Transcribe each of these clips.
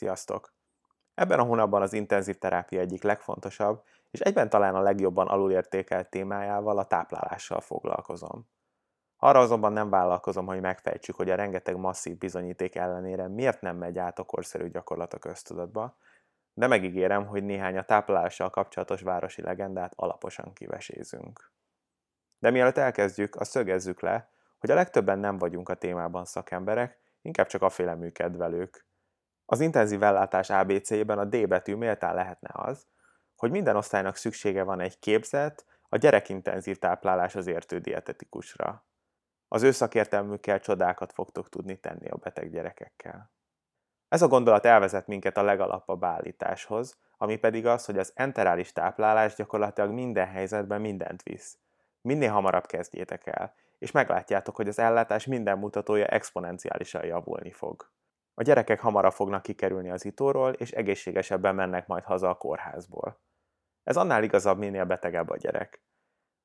Sziasztok! Ebben a hónapban az intenzív terápia egyik legfontosabb, és egyben talán a legjobban alulértékelt témájával, a táplálással foglalkozom. Arra azonban nem vállalkozom, hogy megfejtsük, hogy a rengeteg masszív bizonyíték ellenére miért nem megy át a korszerű gyakorlat a köztudatba, de megígérem, hogy néhány a táplálással kapcsolatos városi legendát alaposan kivesézünk. De mielőtt elkezdjük, azt szögezzük le, hogy a legtöbben nem vagyunk a témában szakemberek, inkább csak aféle műkedvelők. Az intenzív ellátás ABC-ben a D betű méltán lehetne az, hogy minden osztálynak szüksége van egy képzett, a gyerekintenzív táplálás az értő dietetikusra. Az ő szakértelmükkel csodákat fogtok tudni tenni a beteg gyerekekkel. Ez a gondolat elvezet minket a legalapabb állításhoz, ami pedig az, hogy az enterális táplálás gyakorlatilag minden helyzetben mindent visz. Minél hamarabb kezdjétek el, és meglátjátok, hogy az ellátás minden mutatója exponenciálisan javulni fog. A gyerekek hamarabb fognak kikerülni az itóról, és egészségesebben mennek majd haza a kórházból. Ez annál igazabb, minél betegebb a gyerek.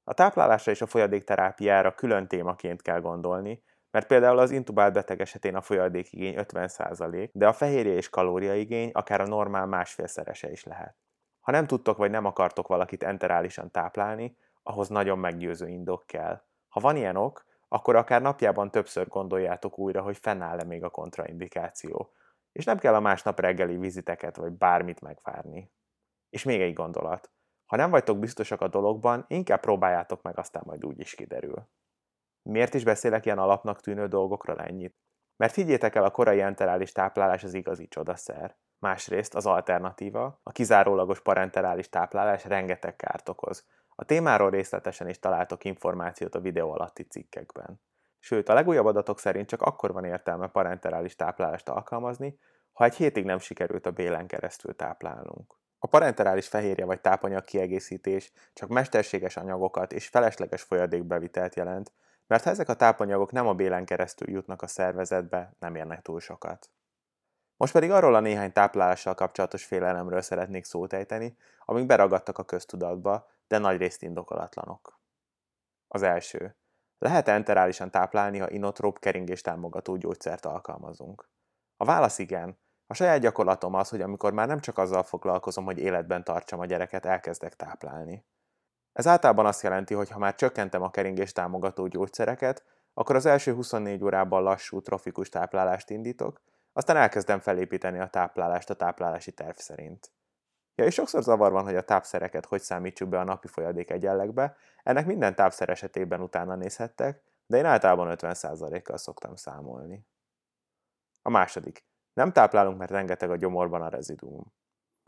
A táplálásra és a folyadékterápiára külön témaként kell gondolni, mert például az intubált beteg esetén a folyadékigény 50%, de a fehérje és kalóriaigény akár a normál másfélszerese is lehet. Ha nem tudtok vagy nem akartok valakit enterálisan táplálni, ahhoz nagyon meggyőző indok kell. Ha van ilyen ok, akkor akár napjában többször gondoljátok újra, hogy fennáll-e még a kontraindikáció. És nem kell a másnap reggeli viziteket vagy bármit megvárni. És még egy gondolat. Ha nem vagytok biztosak a dologban, inkább próbáljátok meg, aztán majd úgy is kiderül. Miért is beszélek ilyen alapnak tűnő dolgokról ennyit? Mert higgyétek el, a korai enterális táplálás az igazi csodaszer. Másrészt az alternatíva, a kizárólagos parenterális táplálás rengeteg kárt okoz, a témáról részletesen is találtok információt a videó alatti cikkekben. Sőt, a legújabb adatok szerint csak akkor van értelme parenterális táplálást alkalmazni, ha egy hétig nem sikerült a bélen keresztül táplálnunk. A parenterális fehérje vagy tápanyag kiegészítés csak mesterséges anyagokat és felesleges folyadékbevitelt jelent, mert ha ezek a tápanyagok nem a bélen keresztül jutnak a szervezetbe, nem érnek túl sokat. Most pedig arról a néhány táplálással kapcsolatos félelemről szeretnék szót ejteni, amik beragadtak a köztudatba, de nagyrészt indokolatlanok. Az első. Lehet enterálisan táplálni, ha inotróp keringés támogató gyógyszert alkalmazunk? A válasz igen. A saját gyakorlatom az, hogy amikor már nem csak azzal foglalkozom, hogy életben tartsam a gyereket, elkezdek táplálni. Ez általában azt jelenti, hogy ha már csökkentem a keringés támogató gyógyszereket, akkor az első 24 órában lassú, trofikus táplálást indítok, aztán elkezdem felépíteni a táplálást a táplálási terv szerint. Ja, és sokszor zavar van, hogy a tápszereket hogy számítsuk be a napi folyadék egyenlegbe, ennek minden tápszer esetében utána nézhettek, de én általában 50%-kal szoktam számolni. A második. Nem táplálunk, mert rengeteg a gyomorban a reziduum.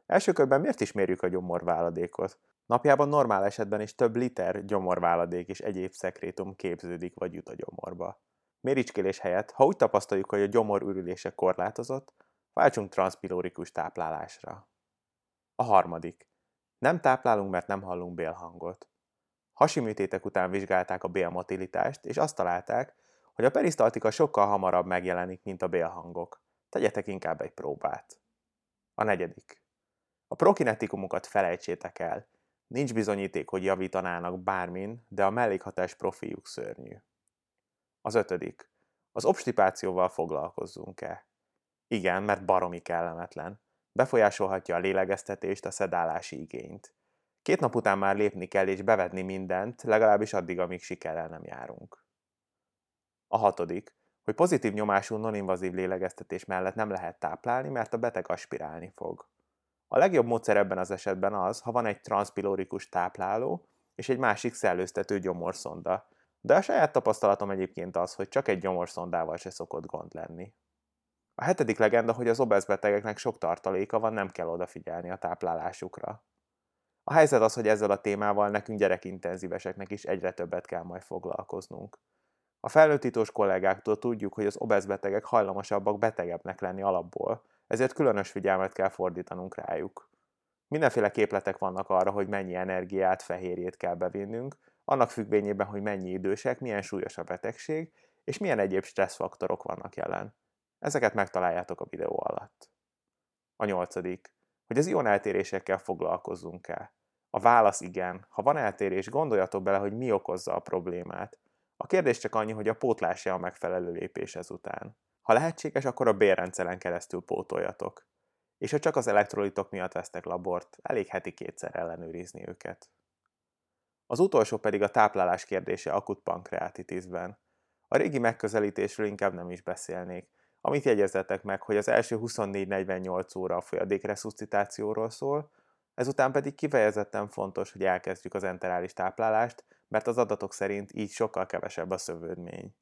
Első körben miért is mérjük a gyomorváladékot? Napjában normál esetben is több liter gyomorváladék és egyéb szekrétum képződik vagy jut a gyomorba. Méricskélés helyett, ha úgy tapasztaljuk, hogy a gyomor ürülése korlátozott, váltsunk transpilórikus táplálásra. A harmadik. Nem táplálunk, mert nem hallunk bélhangot. Hasi műtétek után vizsgálták a bélmotilitást, és azt találták, hogy a perisztaltika sokkal hamarabb megjelenik, mint a bélhangok. Tegyetek inkább egy próbát. A negyedik. A prokinetikumokat felejtsétek el. Nincs bizonyíték, hogy javítanának bármin, de a mellékhatás profiljuk szörnyű. Az ötödik. Az obstipációval foglalkozzunk-e? Igen, mert baromi kellemetlen. Befolyásolhatja a lélegeztetést, a szedálási igényt. Két nap után már lépni kell és bevetni mindent, legalábbis addig, amíg sikerrel nem járunk. A hatodik, hogy pozitív nyomású non-invazív lélegeztetés mellett nem lehet táplálni, mert a beteg aspirálni fog. A legjobb módszer ebben az esetben az, ha van egy transpilorikus tápláló és egy másik szellőztető gyomorszonda, de a saját tapasztalatom egyébként az, hogy csak egy gyomorszondával se szokott gond lenni. A hetedik legenda, hogy az obesz betegeknek sok tartaléka van, nem kell odafigyelni a táplálásukra. A helyzet az, hogy ezzel a témával nekünk gyerekintenzíveseknek is egyre többet kell majd foglalkoznunk. A felnőttítós kollégáktól tudjuk, hogy az obesz betegek hajlamosabbak betegebbnek lenni alapból, ezért különös figyelmet kell fordítanunk rájuk. Mindenféle képletek vannak arra, hogy mennyi energiát, fehérjét kell bevinnünk, annak függvényében, hogy mennyi idősek, milyen súlyos a betegség, és milyen egyéb stresszfaktorok vannak jelen. Ezeket megtaláljátok a videó alatt. A nyolcadik, hogy az ion eltérésekkel foglalkozzunk el. A válasz igen. Ha van eltérés, gondoljatok bele, hogy mi okozza a problémát. A kérdés csak annyi, hogy a pótlás a megfelelő lépés ezután. Ha lehetséges, akkor a bérrendszeren keresztül pótoljatok. És ha csak az elektrolitok miatt vesztek labort, elég heti kétszer ellenőrizni őket. Az utolsó pedig a táplálás kérdése akut pankreatitisben. A régi megközelítésről inkább nem is beszélnék. Amit jegyezettek meg, hogy az első 24-48 óra a folyadék resuscitációról szól, ezután pedig kifejezetten fontos, hogy elkezdjük az enterális táplálást, mert az adatok szerint így sokkal kevesebb a szövődmény.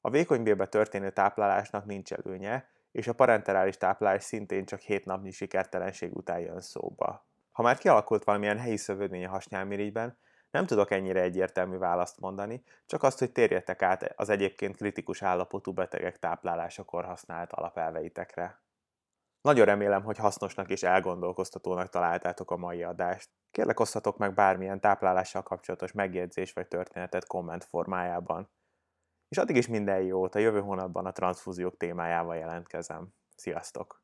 A vékonybélbe történő táplálásnak nincs előnye, és a parenterális táplálás szintén csak 7 napnyi sikertelenség után jön szóba. Ha már kialakult valamilyen helyi szövődmény a hasnyálmirigyben, nem tudok ennyire egyértelmű választ mondani, csak azt, hogy térjetek át az egyébként kritikus állapotú betegek táplálásakor használt alapelveitekre. Nagyon remélem, hogy hasznosnak és elgondolkoztatónak találtátok a mai adást. Kérlek osztatok meg bármilyen táplálással kapcsolatos megjegyzés vagy történetet komment formájában. És addig is minden jót, a jövő hónapban a transfúziók témájával jelentkezem. Sziasztok!